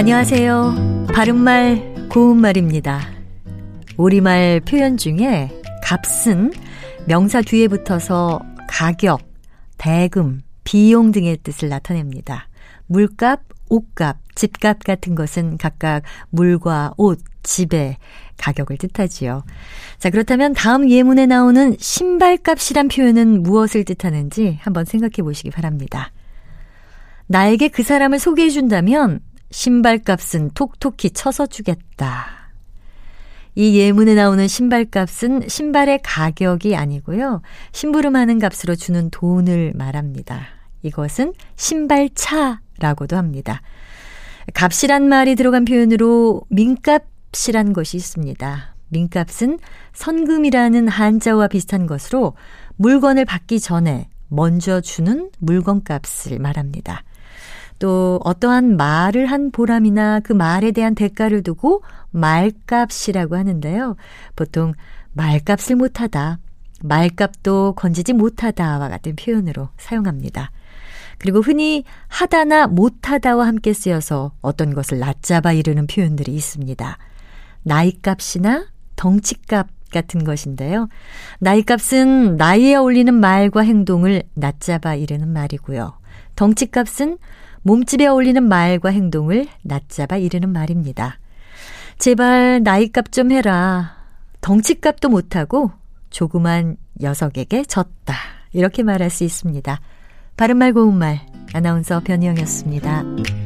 안녕하세요. 바른말, 고운말입니다. 우리말 표현 중에 값은 명사 뒤에 붙어서 가격, 대금, 비용 등의 뜻을 나타냅니다. 물값, 옷값, 집값 같은 것은 각각 물과 옷, 집의 가격을 뜻하지요. 자, 그렇다면 다음 예문에 나오는 신발값이란 표현은 무엇을 뜻하는지 한번 생각해 보시기 바랍니다. 나에게 그 사람을 소개해 준다면 신발값은 톡톡히 쳐서 주겠다. 이 예문에 나오는 신발값은 신발의 가격이 아니고요. 심부름하는 값으로 주는 돈을 말합니다. 이것은 신발차라고도 합니다. 값이란 말이 들어간 표현으로 민값이란 것이 있습니다. 민값은 선금이라는 한자와 비슷한 것으로 물건을 받기 전에 먼저 주는 물건값을 말합니다. 또 어떠한 말을 한 보람이나 그 말에 대한 대가를 두고 말값이라고 하는데요. 보통 말값을 못하다, 말값도 건지지 못하다와 같은 표현으로 사용합니다. 그리고 흔히 하다나 못하다와 함께 쓰여서 어떤 것을 낮잡아 이르는 표현들이 있습니다. 나이값이나 덩치값 같은 것인데요. 나이값은 나이에 어울리는 말과 행동을 낮잡아 이르는 말이고요. 덩치값은 몸집에 어울리는 말과 행동을 낮잡아 이르는 말입니다. 제발 나이값 좀 해라. 덩치값도 못하고 조그만 녀석에게 졌다. 이렇게 말할 수 있습니다. 바른말 고운말 아나운서 변희영이었습니다.